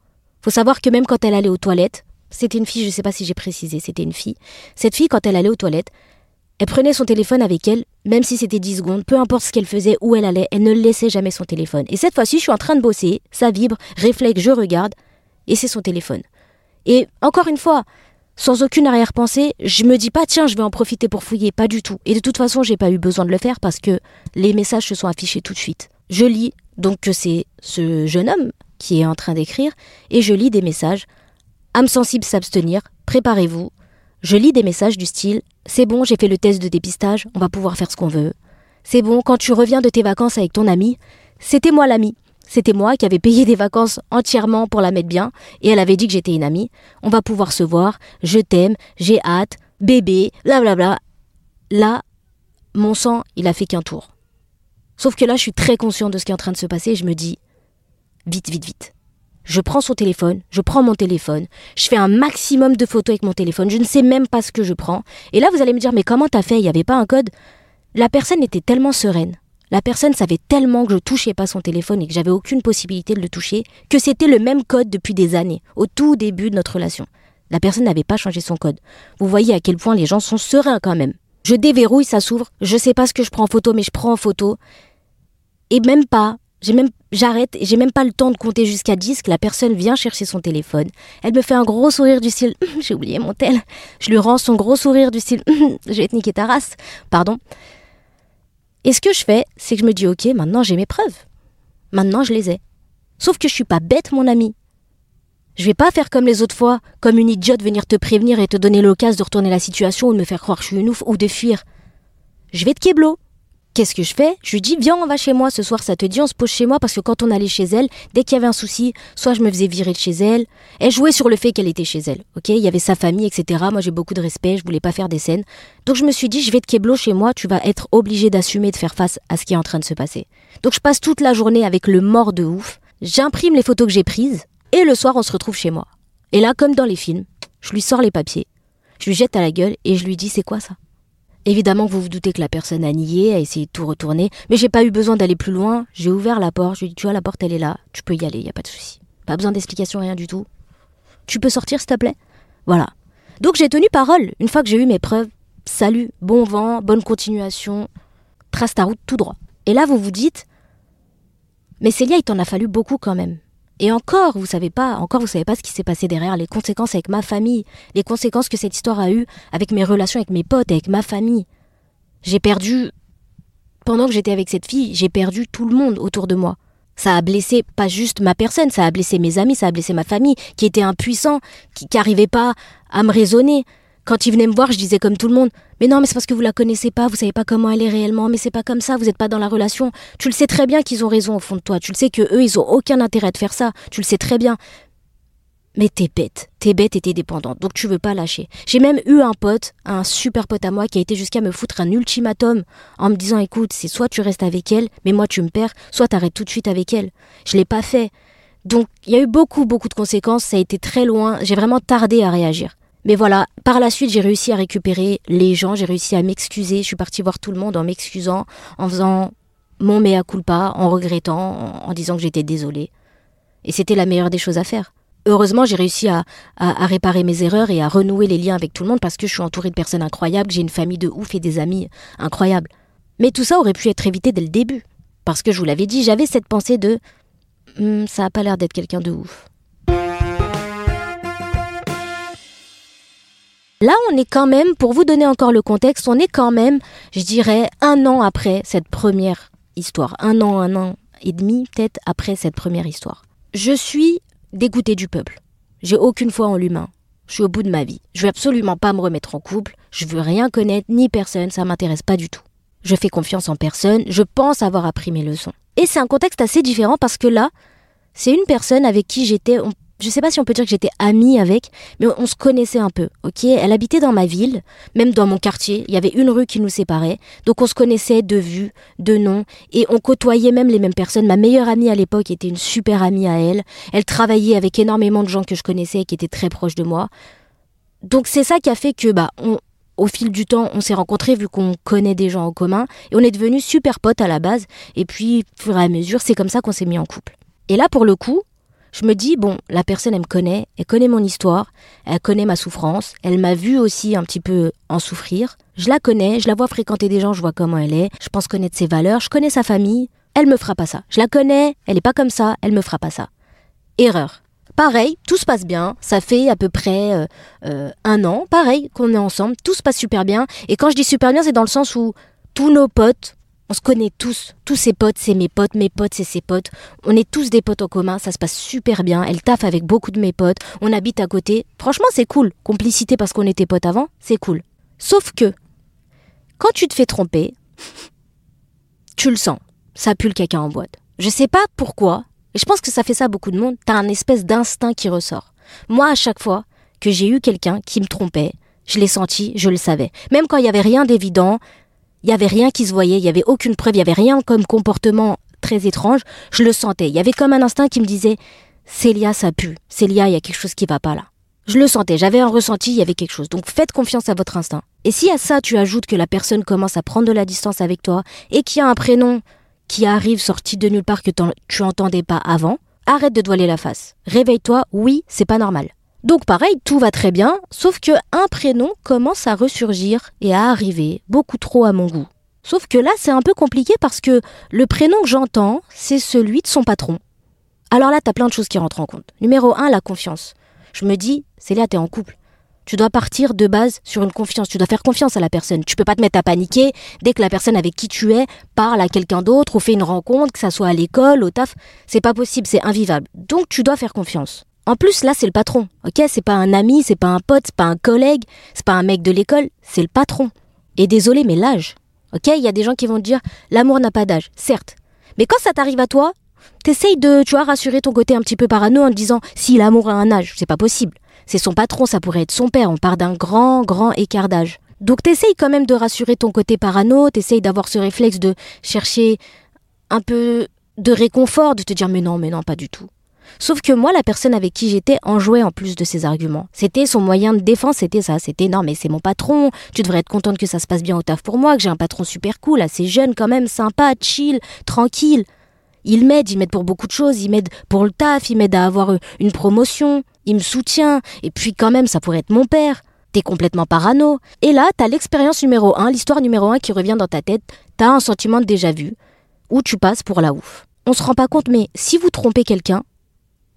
Faut savoir que même quand elle allait aux toilettes, c'était une fille, je sais pas si j'ai précisé, c'était une fille. Cette fille, quand elle allait aux toilettes, elle prenait son téléphone avec elle, même si c'était 10 secondes, peu importe ce qu'elle faisait, où elle allait, elle ne laissait jamais son téléphone. Et cette fois-ci, je suis en train de bosser, ça vibre, réflexe, je regarde, et c'est son téléphone. Et encore une fois, sans aucune arrière-pensée, je me dis pas tiens, je vais en profiter pour fouiller, pas du tout. Et de toute façon, j'ai pas eu besoin de le faire parce que les messages se sont affichés tout de suite. Je lis donc que c'est ce jeune homme qui est en train d'écrire et je lis des messages âme sensible s'abstenir, préparez-vous, je lis des messages du style C'est bon, j'ai fait le test de dépistage, on va pouvoir faire ce qu'on veut. C'est bon, quand tu reviens de tes vacances avec ton ami, c'était moi l'ami. C'était moi qui avais payé des vacances entièrement pour la mettre bien, et elle avait dit que j'étais une amie. On va pouvoir se voir, je t'aime, j'ai hâte, bébé, blablabla. Là, mon sang, il a fait qu'un tour. Sauf que là, je suis très conscient de ce qui est en train de se passer et je me dis vite, vite, vite. Je prends son téléphone, je prends mon téléphone, je fais un maximum de photos avec mon téléphone, je ne sais même pas ce que je prends. Et là, vous allez me dire, mais comment t'as fait? Il n'y avait pas un code La personne était tellement sereine. La personne savait tellement que je touchais pas son téléphone et que j'avais aucune possibilité de le toucher, que c'était le même code depuis des années, au tout début de notre relation. La personne n'avait pas changé son code. Vous voyez à quel point les gens sont sereins quand même. Je déverrouille, ça s'ouvre, je sais pas ce que je prends en photo, mais je prends en photo. Et même pas j'ai même, j'arrête, j'ai même pas le temps de compter jusqu'à 10 que la personne vient chercher son téléphone. Elle me fait un gros sourire du style, j'ai oublié mon tel. Je lui rends son gros sourire du style, je vais te niquer ta race. Pardon. Et ce que je fais, c'est que je me dis, ok, maintenant j'ai mes preuves. Maintenant je les ai. Sauf que je suis pas bête, mon ami. Je vais pas faire comme les autres fois, comme une idiote venir te prévenir et te donner l'occasion de retourner la situation ou de me faire croire que je suis une ouf ou de fuir. Je vais te kéblo. Qu'est-ce que je fais? Je lui dis viens on va chez moi ce soir ça te dit on se pose chez moi parce que quand on allait chez elle dès qu'il y avait un souci soit je me faisais virer de chez elle. Elle jouait sur le fait qu'elle était chez elle ok? Il y avait sa famille etc moi j'ai beaucoup de respect je voulais pas faire des scènes. Donc je me suis dit je vais te keblo chez moi tu vas être obligé d'assumer de faire face à ce qui est en train de se passer. Donc je passe toute la journée avec le mort de ouf. J'imprime les photos que j'ai prises et le soir on se retrouve chez moi. Et là comme dans les films je lui sors les papiers je lui jette à la gueule et je lui dis c'est quoi ça? Évidemment vous vous doutez que la personne a nié, a essayé de tout retourner, mais j'ai pas eu besoin d'aller plus loin. J'ai ouvert la porte, je lui ai dit, tu vois, la porte elle est là, tu peux y aller, y a pas de souci. Pas besoin d'explication, rien du tout. Tu peux sortir s'il te plaît? Voilà. Donc j'ai tenu parole. Une fois que j'ai eu mes preuves, salut, bon vent, bonne continuation, trace ta route tout droit. Et là vous vous dites, mais Célia, il t'en a fallu beaucoup quand même. Et encore, vous savez pas, encore vous savez pas ce qui s'est passé derrière, les conséquences avec ma famille, les conséquences que cette histoire a eues avec mes relations avec mes potes, avec ma famille. J'ai perdu, pendant que j'étais avec cette fille, j'ai perdu tout le monde autour de moi. Ça a blessé pas juste ma personne, ça a blessé mes amis, ça a blessé ma famille, qui étaient impuissants, qui n'arrivaient pas à me raisonner. Quand ils venaient me voir, je disais comme tout le monde Mais non, mais c'est parce que vous la connaissez pas, vous savez pas comment elle est réellement, mais c'est pas comme ça, vous n'êtes pas dans la relation. Tu le sais très bien qu'ils ont raison au fond de toi, tu le sais que eux, ils ont aucun intérêt de faire ça, tu le sais très bien. Mais t'es bête, t'es bête et t'es dépendante, donc tu veux pas lâcher. J'ai même eu un pote, un super pote à moi, qui a été jusqu'à me foutre un ultimatum en me disant écoute, c'est soit tu restes avec elle, mais moi tu me perds, soit t'arrêtes tout de suite avec elle. Je l'ai pas fait. Donc il y a eu beaucoup, beaucoup de conséquences, ça a été très loin, j'ai vraiment tardé à réagir. Mais voilà, par la suite, j'ai réussi à récupérer les gens, j'ai réussi à m'excuser. Je suis partie voir tout le monde en m'excusant, en faisant mon mea culpa, en regrettant, en, disant que j'étais désolée. Et c'était la meilleure des choses à faire. Heureusement, j'ai réussi à, réparer mes erreurs et à renouer les liens avec tout le monde parce que je suis entourée de personnes incroyables, j'ai une famille de ouf et des amis incroyables. Mais tout ça aurait pu être évité dès le début. Parce que je vous l'avais dit, j'avais cette pensée de hmm, ça a pas l'air d'être quelqu'un de ouf. Là, on est quand même, pour vous donner encore le contexte, on est quand même, je dirais, un an après cette première histoire. Un an, un an et demi, peut-être après cette première histoire. Je suis dégoûtée du peuple. J'ai aucune foi en l'humain. Je suis au bout de ma vie. Je veux absolument pas me remettre en couple. Je veux rien connaître ni personne. Ça m'intéresse pas du tout. Je fais confiance en personne. Je pense avoir appris mes leçons. Et c'est un contexte assez différent parce que là, c'est une personne avec qui j'étais, je sais pas si on peut dire que j'étais amie avec, mais on, se connaissait un peu, ok? Elle habitait dans ma ville, même dans mon quartier, il y avait une rue qui nous séparait, donc on se connaissait de vue, de nom, et on côtoyait même les mêmes personnes. Ma meilleure amie à l'époque était une super amie à elle, elle travaillait avec énormément de gens que je connaissais et qui étaient très proches de moi. Donc c'est ça qui a fait que, bah, on, au fil du temps, on s'est rencontrés vu qu'on connaît des gens en commun, et on est devenus super potes à la base, et puis, au fur et à mesure, c'est comme ça qu'on s'est mis en couple. Et là, pour le coup, je me dis, bon, la personne, elle me connaît, elle connaît mon histoire, elle connaît ma souffrance, elle m'a vu aussi un petit peu en souffrir. Je la connais, je la vois fréquenter des gens, je vois comment elle est, je pense connaître ses valeurs, je connais sa famille, elle me fera pas ça. Je la connais, elle est pas comme ça, elle me fera pas ça. Erreur. Pareil, tout se passe bien, ça fait à peu près euh, euh, un an, pareil, qu'on est ensemble, tout se passe super bien. Et quand je dis super bien, c'est dans le sens où tous nos potes, on se connaît tous. Tous ses potes, c'est mes potes, mes potes, c'est ses potes. On est tous des potes en commun, ça se passe super bien. Elle taffe avec beaucoup de mes potes. On habite à côté. Franchement, c'est cool. Complicité parce qu'on était potes avant, c'est cool. Sauf que, quand tu te fais tromper, tu le sens. Ça pue le caca en boîte. Je sais pas pourquoi, et je pense que ça fait ça à beaucoup de monde, t'as un espèce d'instinct qui ressort. Moi, à chaque fois que j'ai eu quelqu'un qui me trompait, je l'ai senti, je le savais. Même quand il y avait rien d'évident, il y avait rien qui se voyait, il y avait aucune preuve, il y avait rien comme comportement très étrange. Je le sentais. Il y avait comme un instinct qui me disait Célia, ça pue. Célia, il y a quelque chose qui va pas là. Je le sentais, j'avais un ressenti, il y avait quelque chose. Donc faites confiance à votre instinct. Et si à ça tu ajoutes que la personne commence à prendre de la distance avec toi et qu'il y a un prénom qui arrive sorti de nulle part que tu entendais pas avant, arrête de voiler la face. Réveille-toi, oui, c'est pas normal. Donc pareil, tout va très bien, sauf que un prénom commence à ressurgir et à arriver beaucoup trop à mon goût. Sauf que là, c'est un peu compliqué parce que le prénom que j'entends, c'est celui de son patron. Alors là, t'as plein de choses qui rentrent en compte. Numéro 1, la confiance. Je me dis, Célia, t'es en couple. Tu dois partir de base sur une confiance. Tu dois faire confiance à la personne. Tu peux pas te mettre à paniquer dès que la personne avec qui tu es parle à quelqu'un d'autre ou fait une rencontre, que ça soit à l'école, au taf. C'est pas possible, c'est invivable. Donc tu dois faire confiance. En plus, là, c'est le patron. Ok, c'est pas un ami, c'est pas un pote, c'est pas un collègue, c'est pas un mec de l'école, c'est le patron. Et désolé, mais l'âge. Ok, il y a des gens qui vont te dire l'amour n'a pas d'âge, certes. Mais quand ça t'arrive à toi, t'essayes de, tu vois, rassurer ton côté un petit peu parano en te disant si l'amour a un âge, c'est pas possible. C'est son patron, ça pourrait être son père. On part d'un grand, grand écart d'âge. Donc t'essayes quand même de rassurer ton côté parano, t'essayes d'avoir ce réflexe de chercher un peu de réconfort, de te dire mais non, mais non, pas du tout. Sauf que moi, la personne avec qui j'étais en jouait en plus de ses arguments. C'était son moyen de défense, c'était ça. C'était non, mais c'est mon patron, tu devrais être contente que ça se passe bien au taf pour moi, que j'ai un patron super cool, assez jeune quand même, sympa, chill, tranquille. Il m'aide, il m'aide pour beaucoup de choses, il m'aide pour le taf, il m'aide à avoir une promotion, il me soutient, et puis quand même, ça pourrait être mon père. T'es complètement parano. Et là, t'as l'expérience numéro 1, l'histoire numéro 1 qui revient dans ta tête, t'as un sentiment de déjà vu, où tu passes pour la ouf. On se rend pas compte, mais si vous trompez quelqu'un,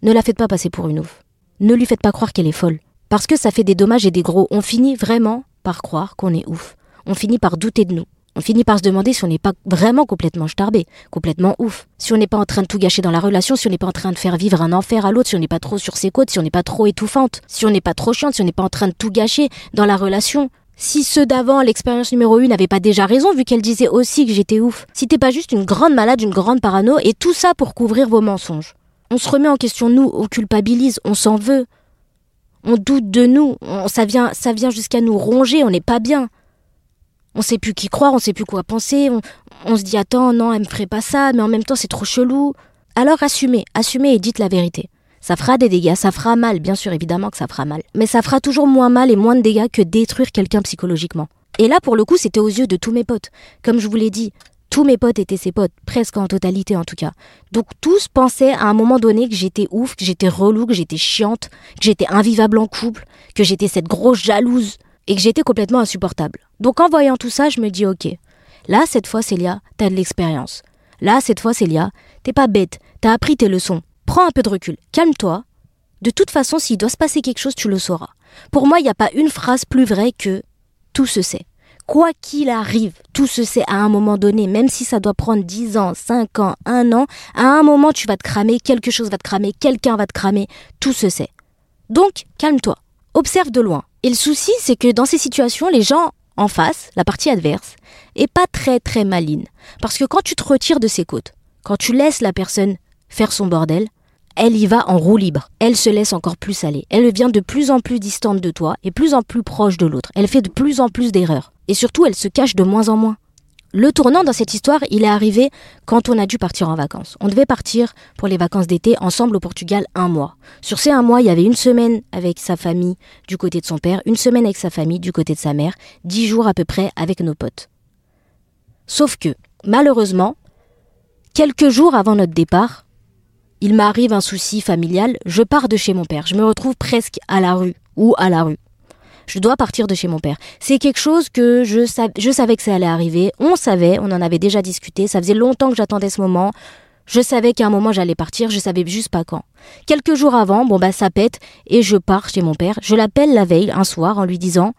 ne la faites pas passer pour une ouf. Ne lui faites pas croire qu'elle est folle. Parce que ça fait des dommages et des gros. On finit vraiment par croire qu'on est ouf. On finit par douter de nous. On finit par se demander si on n'est pas vraiment complètement starbé, complètement ouf. Si on n'est pas en train de tout gâcher dans la relation, si on n'est pas en train de faire vivre un enfer à l'autre, si on n'est pas trop sur ses côtes, si on n'est pas trop étouffante, si on n'est pas trop chiante, si on n'est pas en train de tout gâcher dans la relation. Si ceux d'avant, l'expérience numéro 1, n'avaient pas déjà raison, vu qu'elle disait aussi que j'étais ouf. Si t'es pas juste une grande malade, une grande parano, et tout ça pour couvrir vos mensonges on se remet en question nous, on culpabilise, on s'en veut. On doute de nous, ça vient, ça vient jusqu'à nous ronger, on n'est pas bien. On sait plus qui croire, on sait plus quoi penser, on, se dit attends, non, elle me ferait pas ça, mais en même temps c'est trop chelou. Alors assumez, assumez et dites la vérité. Ça fera des dégâts, ça fera mal, bien sûr évidemment que ça fera mal. Mais ça fera toujours moins mal et moins de dégâts que détruire quelqu'un psychologiquement. Et là pour le coup c'était aux yeux de tous mes potes. Comme je vous l'ai dit, tous mes potes étaient ses potes, presque en totalité en tout cas. Donc tous pensaient à un moment donné que j'étais ouf, que j'étais relou, que j'étais chiante, que j'étais invivable en couple, que j'étais cette grosse jalouse et que j'étais complètement insupportable. Donc en voyant tout ça, je me dis ok, là cette fois Célia, t'as de l'expérience. Là cette fois Célia, t'es pas bête, t'as appris tes leçons. Prends un peu de recul, calme-toi. De toute façon, s'il doit se passer quelque chose, tu le sauras. Pour moi, il n'y a pas une phrase plus vraie que tout se sait quoi qu'il arrive, tout se sait à un moment donné, même si ça doit prendre 10 ans, 5 ans, 1 an, à un moment tu vas te cramer, quelque chose va te cramer, quelqu'un va te cramer, tout se sait. Donc, calme-toi, observe de loin. Et le souci, c'est que dans ces situations, les gens en face, la partie adverse, est pas très très maline. Parce que quand tu te retires de ses côtes, quand tu laisses la personne faire son bordel, elle y va en roue libre. Elle se laisse encore plus aller. Elle devient de plus en plus distante de toi et plus en plus proche de l'autre. Elle fait de plus en plus d'erreurs. Et surtout, elle se cache de moins en moins. Le tournant dans cette histoire, il est arrivé quand on a dû partir en vacances. On devait partir pour les vacances d'été ensemble au Portugal un mois. Sur ces un mois, il y avait une semaine avec sa famille du côté de son père, une semaine avec sa famille du côté de sa mère, dix jours à peu près avec nos potes. Sauf que, malheureusement, quelques jours avant notre départ, il m'arrive un souci familial, je pars de chez mon père, je me retrouve presque à la rue ou à la rue je dois partir de chez mon père. C'est quelque chose que je, savais que ça allait arriver. On savait, on en avait déjà discuté. Ça faisait longtemps que j'attendais ce moment. Je savais qu'à un moment j'allais partir, je savais juste pas quand. Quelques jours avant, bon bah ça pète et je pars chez mon père. Je l'appelle la veille, un soir, en lui disant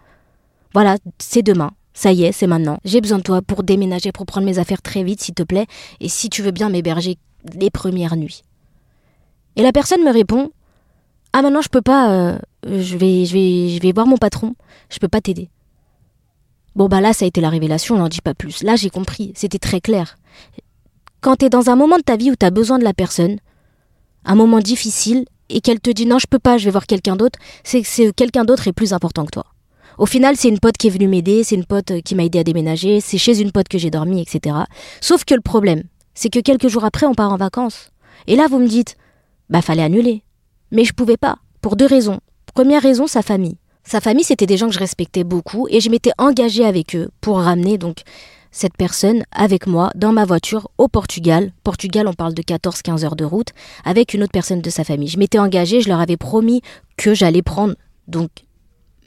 Voilà, c'est demain. Ça y est, c'est maintenant. J'ai besoin de toi pour déménager, pour prendre mes affaires très vite, s'il te plaît, et si tu veux bien m'héberger les premières nuits. Et la personne me répond ah maintenant je peux pas, euh, je vais, je vais, je vais voir mon patron, je peux pas t'aider. Bon bah là ça a été la révélation, on n'en dit pas plus. Là j'ai compris, c'était très clair. Quand tu es dans un moment de ta vie où tu as besoin de la personne, un moment difficile, et qu'elle te dit non je peux pas, je vais voir quelqu'un d'autre, c'est que quelqu'un d'autre est plus important que toi. Au final, c'est une pote qui est venue m'aider, c'est une pote qui m'a aidé à déménager, c'est chez une pote que j'ai dormi, etc. Sauf que le problème, c'est que quelques jours après, on part en vacances. Et là, vous me dites, bah fallait annuler. Mais je pouvais pas, pour deux raisons. Première raison, sa famille. Sa famille, c'était des gens que je respectais beaucoup et je m'étais engagée avec eux pour ramener donc cette personne avec moi dans ma voiture au Portugal. Portugal, on parle de 14-15 heures de route, avec une autre personne de sa famille. Je m'étais engagée, je leur avais promis que j'allais prendre donc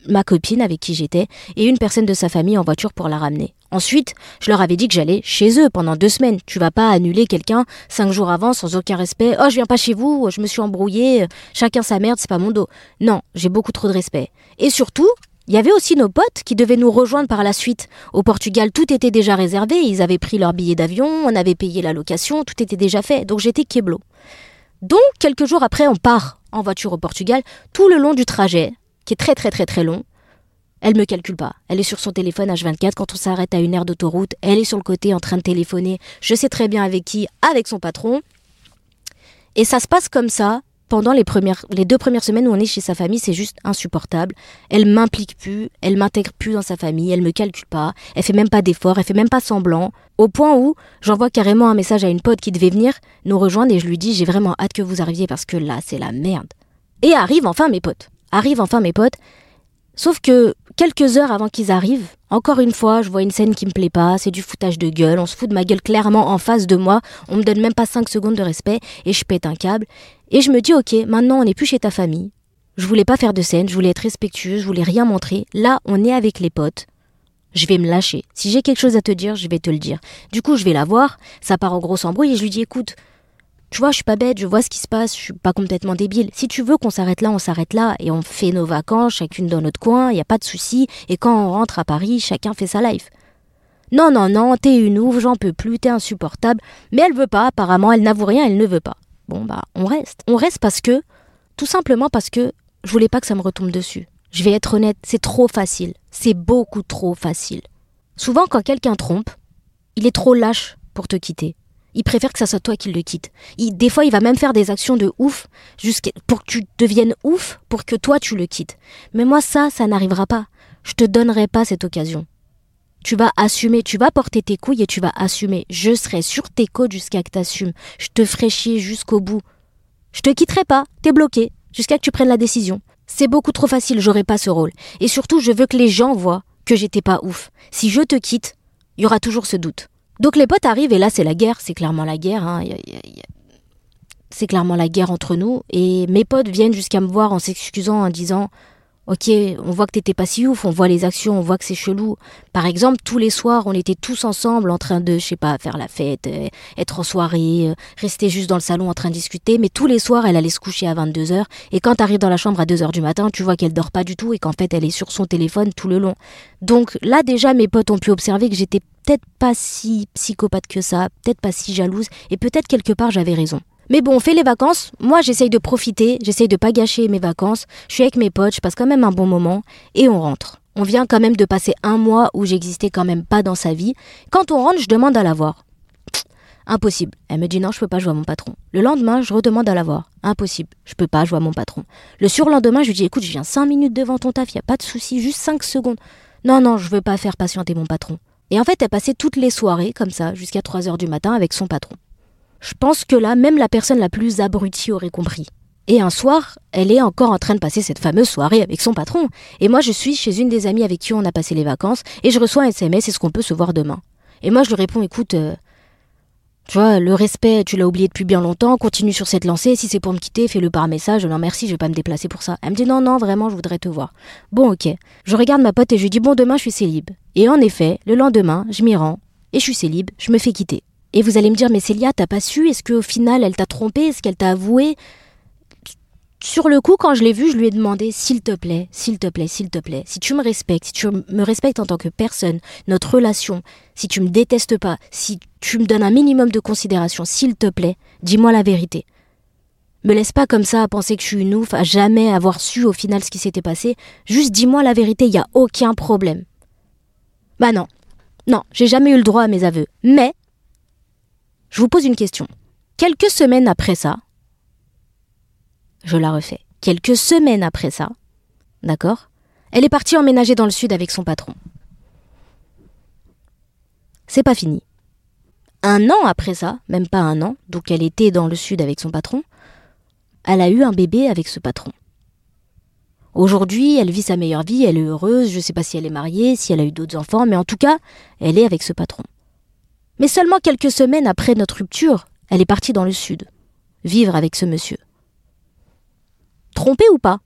ma copine avec qui j'étais et une personne de sa famille en voiture pour la ramener. Ensuite, je leur avais dit que j'allais chez eux pendant deux semaines. Tu vas pas annuler quelqu'un cinq jours avant sans aucun respect. Oh, je viens pas chez vous, je me suis embrouillé, chacun sa merde, c'est pas mon dos. Non, j'ai beaucoup trop de respect. Et surtout, il y avait aussi nos potes qui devaient nous rejoindre par la suite. Au Portugal, tout était déjà réservé, ils avaient pris leur billet d'avion, on avait payé la location, tout était déjà fait, donc j'étais keblo. Donc, quelques jours après, on part en voiture au Portugal, tout le long du trajet, qui est très très très très long, elle me calcule pas. Elle est sur son téléphone H24 quand on s'arrête à une aire d'autoroute. Elle est sur le côté en train de téléphoner. Je sais très bien avec qui, avec son patron. Et ça se passe comme ça pendant les premières, les deux premières semaines où on est chez sa famille. C'est juste insupportable. Elle m'implique plus, elle m'intègre plus dans sa famille, elle me calcule pas, elle fait même pas d'efforts, elle fait même pas semblant. Au point où j'envoie carrément un message à une pote qui devait venir nous rejoindre et je lui dis j'ai vraiment hâte que vous arriviez parce que là c'est la merde. Et arrivent enfin mes potes. Arrivent enfin mes potes Sauf que quelques heures avant qu'ils arrivent, encore une fois, je vois une scène qui me plaît pas, c'est du foutage de gueule, on se fout de ma gueule clairement en face de moi, on me donne même pas 5 secondes de respect et je pète un câble. Et je me dis, ok, maintenant on n'est plus chez ta famille. Je voulais pas faire de scène, je voulais être respectueuse, je voulais rien montrer. Là, on est avec les potes. Je vais me lâcher. Si j'ai quelque chose à te dire, je vais te le dire. Du coup, je vais la voir, ça part en gros embrouille et je lui dis, écoute, tu vois, je suis pas bête, je vois ce qui se passe, je suis pas complètement débile. Si tu veux qu'on s'arrête là, on s'arrête là et on fait nos vacances, chacune dans notre coin, il n'y a pas de souci. Et quand on rentre à Paris, chacun fait sa life. Non, non, non, t'es une ouf, j'en peux plus, t'es insupportable. Mais elle veut pas, apparemment, elle n'avoue rien, elle ne veut pas. Bon, bah, on reste. On reste parce que, tout simplement parce que je voulais pas que ça me retombe dessus. Je vais être honnête, c'est trop facile. C'est beaucoup trop facile. Souvent, quand quelqu'un trompe, il est trop lâche pour te quitter. Il préfère que ça soit toi qui le quitte. des fois, il va même faire des actions de ouf pour que tu deviennes ouf, pour que toi tu le quittes. Mais moi, ça, ça n'arrivera pas. Je te donnerai pas cette occasion. Tu vas assumer, tu vas porter tes couilles et tu vas assumer. Je serai sur tes côtes jusqu'à que tu assumes. Je te ferai chier jusqu'au bout. Je te quitterai pas, t'es bloqué, jusqu'à que tu prennes la décision. C'est beaucoup trop facile, j'aurai pas ce rôle. Et surtout, je veux que les gens voient que j'étais pas ouf. Si je te quitte, il y aura toujours ce doute. Donc les potes arrivent et là c'est la guerre, c'est clairement la guerre. Hein. C'est clairement la guerre entre nous. Et mes potes viennent jusqu'à me voir en s'excusant, en disant Ok, on voit que t'étais pas si ouf, on voit les actions, on voit que c'est chelou. Par exemple, tous les soirs, on était tous ensemble en train de, je sais pas, faire la fête, euh, être en soirée, euh, rester juste dans le salon en train de discuter. Mais tous les soirs, elle allait se coucher à 22h. Et quand t'arrives dans la chambre à 2h du matin, tu vois qu'elle dort pas du tout et qu'en fait, elle est sur son téléphone tout le long. Donc là, déjà, mes potes ont pu observer que j'étais peut-être pas si psychopathe que ça, peut-être pas si jalouse, et peut-être quelque part j'avais raison. Mais bon, on fait les vacances. Moi, j'essaye de profiter, j'essaye de pas gâcher mes vacances. Je suis avec mes potes, je passe quand même un bon moment et on rentre. On vient quand même de passer un mois où j'existais quand même pas dans sa vie. Quand on rentre, je demande à la voir. Impossible. Elle me dit non, je peux pas, jouer à mon patron. Le lendemain, je redemande à la voir. Impossible. Je peux pas, jouer à mon patron. Le surlendemain, je lui dis écoute, je viens 5 minutes devant ton taf, y a pas de souci, juste 5 secondes. Non, non, je veux pas faire patienter mon patron. Et en fait, elle passait toutes les soirées comme ça, jusqu'à 3 heures du matin avec son patron. Je pense que là, même la personne la plus abrutie aurait compris. Et un soir, elle est encore en train de passer cette fameuse soirée avec son patron. Et moi, je suis chez une des amies avec qui on a passé les vacances, et je reçois un SMS, est-ce qu'on peut se voir demain Et moi, je lui réponds, écoute, euh, tu vois, le respect, tu l'as oublié depuis bien longtemps, continue sur cette lancée, si c'est pour me quitter, fais-le par message, non merci, je vais pas me déplacer pour ça. Elle me dit, non, non, vraiment, je voudrais te voir. Bon, ok. Je regarde ma pote et je lui dis, bon, demain, je suis célib. Et en effet, le lendemain, je m'y rends, et je suis célib, je me fais quitter. Et vous allez me dire, mais Célia, t'as pas su Est-ce qu'au final, elle t'a trompé Est-ce qu'elle t'a avoué? Sur le coup, quand je l'ai vu, je lui ai demandé s'il te plaît, s'il te plaît, s'il te plaît, si tu me respectes, si tu me respectes en tant que personne, notre relation, si tu me détestes pas, si tu me donnes un minimum de considération, s'il te plaît, dis-moi la vérité. Me laisse pas comme ça à penser que je suis une ouf, à jamais avoir su au final ce qui s'était passé. Juste dis-moi la vérité, il n'y a aucun problème. Bah non. Non, j'ai jamais eu le droit à mes aveux. Mais, je vous pose une question. Quelques semaines après ça, je la refais. Quelques semaines après ça, d'accord Elle est partie emménager dans le sud avec son patron. C'est pas fini. Un an après ça, même pas un an, donc elle était dans le sud avec son patron, elle a eu un bébé avec ce patron. Aujourd'hui, elle vit sa meilleure vie, elle est heureuse, je sais pas si elle est mariée, si elle a eu d'autres enfants, mais en tout cas, elle est avec ce patron. Mais seulement quelques semaines après notre rupture, elle est partie dans le sud, vivre avec ce monsieur. Trompé ou pas?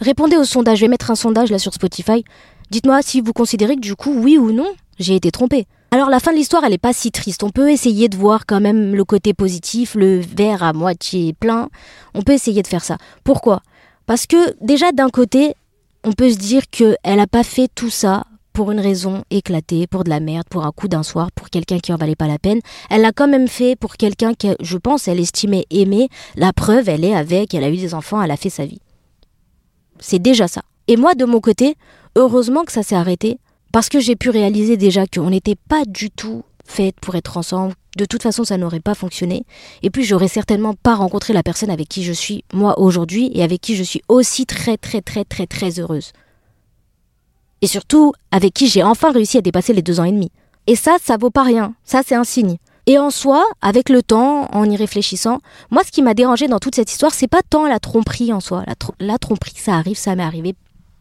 Répondez au sondage, je vais mettre un sondage là sur Spotify. Dites-moi si vous considérez que du coup, oui ou non, j'ai été trompé. Alors la fin de l'histoire, elle n'est pas si triste. On peut essayer de voir quand même le côté positif, le verre à moitié plein. On peut essayer de faire ça. Pourquoi? Parce que déjà d'un côté, on peut se dire qu'elle n'a pas fait tout ça pour une raison éclatée, pour de la merde, pour un coup d'un soir, pour quelqu'un qui en valait pas la peine. Elle l'a quand même fait pour quelqu'un que, je pense, elle estimait aimer. La preuve, elle est avec, elle a eu des enfants, elle a fait sa vie. C'est déjà ça. Et moi, de mon côté, heureusement que ça s'est arrêté, parce que j'ai pu réaliser déjà qu'on n'était pas du tout faites pour être ensemble. De toute façon, ça n'aurait pas fonctionné. Et puis, j'aurais certainement pas rencontré la personne avec qui je suis moi aujourd'hui et avec qui je suis aussi très, très, très, très, très heureuse et surtout avec qui j'ai enfin réussi à dépasser les deux ans et demi. Et ça, ça vaut pas rien. Ça, c'est un signe. Et en soi, avec le temps, en y réfléchissant, moi, ce qui m'a dérangé dans toute cette histoire, c'est pas tant la tromperie en soi. La, tromperie, ça arrive, ça m'est arrivé.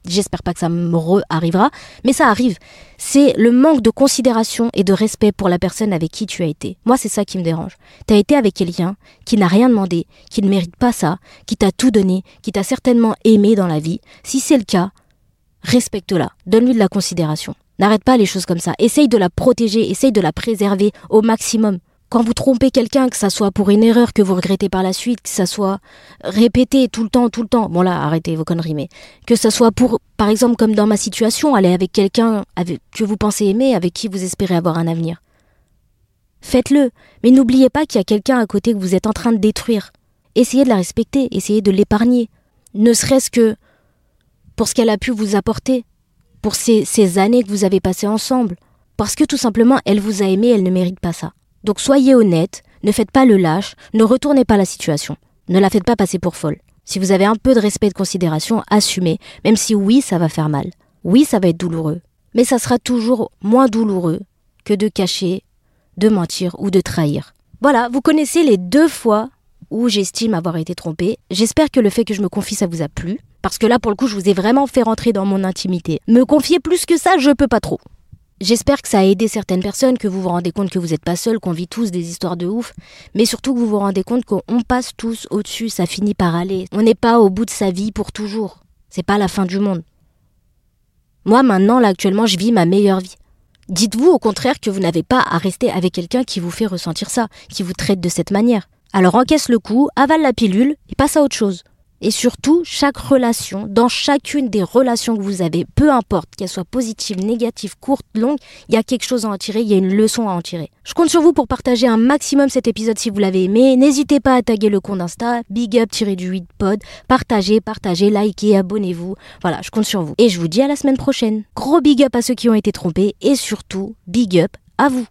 J'espère pas que ça me arrivera, mais ça arrive. C'est le manque de considération et de respect pour la personne avec qui tu as été. Moi, c'est ça qui me dérange. Tu as été avec quelqu'un qui n'a rien demandé, qui ne mérite pas ça, qui t'a tout donné, qui t'a certainement aimé dans la vie. Si c'est le cas, respecte-la, donne-lui de la considération. N'arrête pas les choses comme ça. Essaye de la protéger, essaye de la préserver au maximum. Quand vous trompez quelqu'un, que ça soit pour une erreur que vous regrettez par la suite, que ça soit répété tout le temps, tout le temps, bon là, arrêtez vos conneries, mais que ça soit pour, par exemple, comme dans ma situation, aller avec quelqu'un que vous pensez aimer, avec qui vous espérez avoir un avenir. Faites-le, mais n'oubliez pas qu'il y a quelqu'un à côté que vous êtes en train de détruire. Essayez de la respecter, essayez de l'épargner. Ne serait-ce que pour ce qu'elle a pu vous apporter, pour ces, années que vous avez passées ensemble. Parce que tout simplement, elle vous a aimé, elle ne mérite pas ça. Donc soyez honnête, ne faites pas le lâche, ne retournez pas la situation, ne la faites pas passer pour folle. Si vous avez un peu de respect et de considération, assumez, même si oui, ça va faire mal. Oui, ça va être douloureux. Mais ça sera toujours moins douloureux que de cacher, de mentir ou de trahir. Voilà, vous connaissez les deux fois où j'estime avoir été trompée. J'espère que le fait que je me confie, ça vous a plu. Parce que là, pour le coup, je vous ai vraiment fait rentrer dans mon intimité. Me confier plus que ça, je peux pas trop. J'espère que ça a aidé certaines personnes, que vous vous rendez compte que vous n'êtes pas seul, qu'on vit tous des histoires de ouf, mais surtout que vous vous rendez compte qu'on passe tous au-dessus, ça finit par aller. On n'est pas au bout de sa vie pour toujours. C'est pas la fin du monde. Moi, maintenant, là, actuellement, je vis ma meilleure vie. Dites-vous au contraire que vous n'avez pas à rester avec quelqu'un qui vous fait ressentir ça, qui vous traite de cette manière. Alors encaisse le coup, avale la pilule et passe à autre chose. Et surtout, chaque relation, dans chacune des relations que vous avez, peu importe qu'elle soit positive, négative, courte, longue, il y a quelque chose à en tirer, il y a une leçon à en tirer. Je compte sur vous pour partager un maximum cet épisode si vous l'avez aimé. N'hésitez pas à taguer le compte Insta, big up du 8 pod, partagez, partagez, likez, abonnez-vous. Voilà, je compte sur vous. Et je vous dis à la semaine prochaine. Gros big up à ceux qui ont été trompés et surtout, big up à vous.